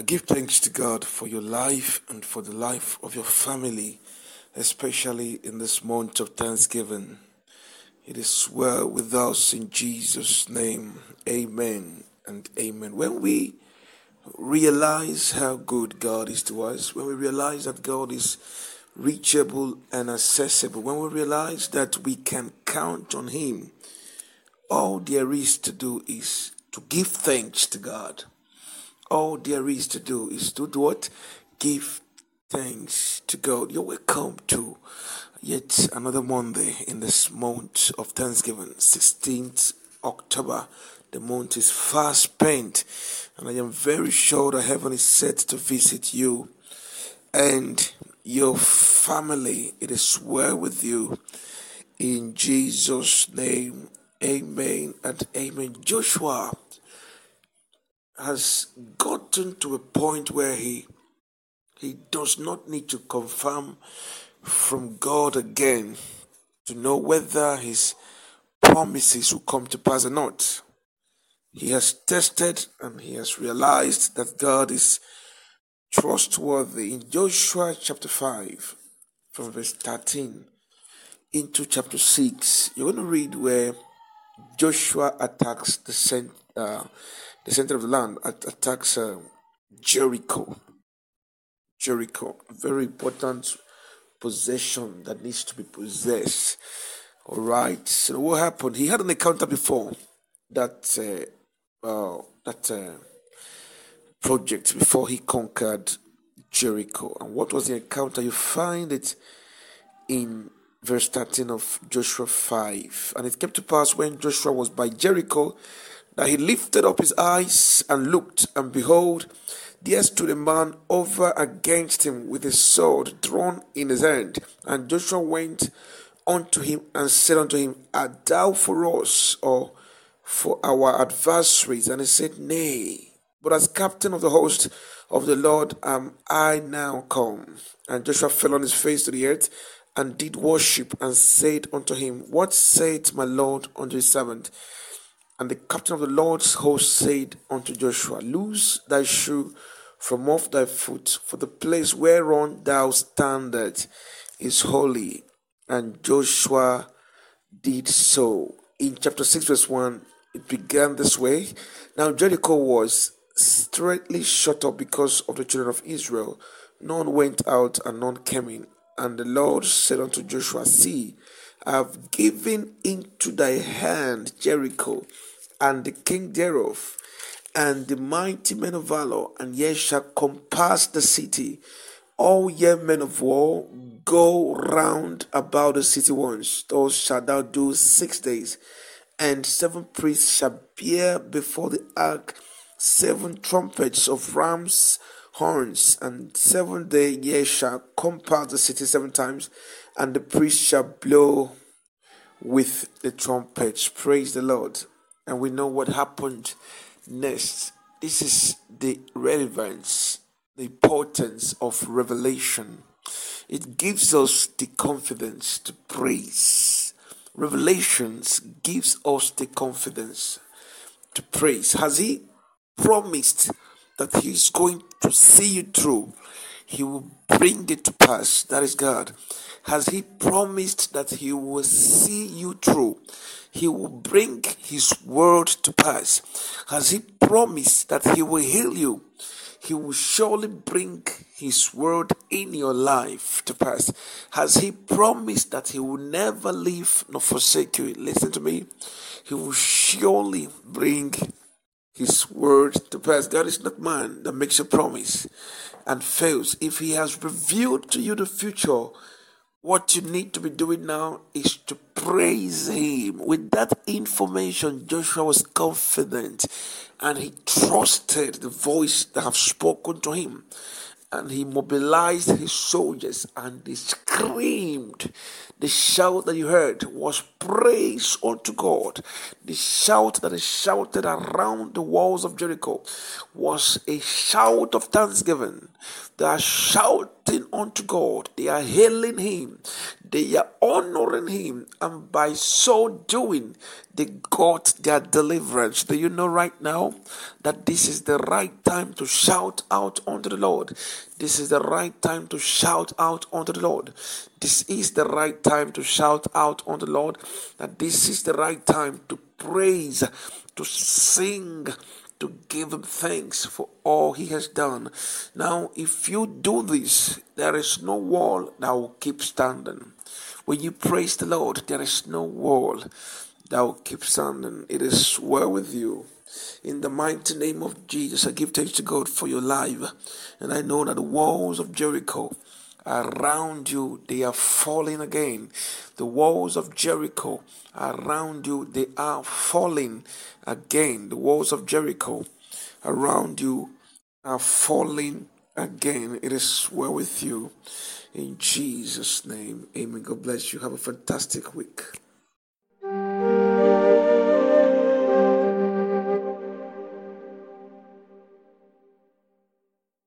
I give thanks to God for your life and for the life of your family, especially in this month of Thanksgiving. It is well with us in Jesus' name. Amen and amen. When we realize how good God is to us, when we realize that God is reachable and accessible, when we realize that we can count on Him, all there is to do is to give thanks to God all there is to do is to do what? Give thanks to God. You're welcome to yet another Monday in this month of Thanksgiving, 16th October. The month is fast spent, and I am very sure that heaven is set to visit you and your family. It is well with you. In Jesus' name, amen and amen. Joshua has gotten to a point where he he does not need to confirm from God again to know whether his promises will come to pass or not. He has tested and he has realized that God is trustworthy. In Joshua chapter 5, from verse 13 into chapter 6, you're going to read where Joshua attacks the, uh, the center of the land attacks uh, Jericho. Jericho, very important possession that needs to be possessed. All right. So what happened? He had an encounter before that uh, uh, that project before he conquered Jericho. And what was the encounter? You find it in verse 13 of Joshua 5. And it came to pass when Joshua was by Jericho that he lifted up his eyes and looked, and behold, there stood a man over against him with his sword drawn in his hand. And Joshua went unto him and said unto him, Art thou for us or for our adversaries? And he said, Nay, but as captain of the host of the Lord am I now come. And Joshua fell on his face to the earth and did worship and said unto him, What saith my Lord unto his servant? And the captain of the Lord's host said unto Joshua, Loose thy shoe from off thy foot, for the place whereon thou standest is holy. And Joshua did so. In chapter 6, verse 1, it began this way. Now Jericho was straightly shut up because of the children of Israel. None went out and none came in. And the Lord said unto Joshua, See, I have given into thy hand Jericho and the king thereof, and the mighty men of valor, and ye shall compass the city. All ye men of war, go round about the city once. Thus shalt thou do six days. And seven priests shall bear before the ark seven trumpets of rams' horns, and seven day ye shall compass the city seven times, and the priests shall blow with the trumpets. Praise the Lord and we know what happened next. This is the relevance, the importance of revelation. It gives us the confidence to praise. Revelations gives us the confidence to praise. Has He promised that He's going to see you through? He will bring it to pass. That is God. Has He promised that He will see you through? He will bring His word to pass. Has He promised that He will heal you? He will surely bring His word in your life to pass. Has He promised that He will never leave nor forsake you? Listen to me. He will surely bring His word to pass. God is not man that makes a promise and fails. If He has revealed to you the future, what you need to be doing now is to praise Him. With that information, Joshua was confident and he trusted the voice that have spoken to him and he mobilized his soldiers and they screamed. The shout that you heard was praise unto God. The shout that is shouted around the walls of Jericho was a shout of thanksgiving. They are shouting unto God. They are hailing Him. They are honoring him, and by so doing, they got their deliverance. Do you know right now that this is the right time to shout out unto the Lord? This is the right time to shout out unto the Lord. This is the right time to shout out unto the Lord. That this is the right time to praise, to sing, to give him thanks for all he has done. Now, if you do this, there is no wall that will keep standing. When you praise the Lord, there is no wall that will keep standing. It is well with you. In the mighty name of Jesus, I give thanks to God for your life. And I know that the walls of Jericho around you, they are falling again. The walls of Jericho around you, they are falling again. The walls of Jericho around you are falling again. It is well with you. In Jesus' name, amen. God bless you. Have a fantastic week.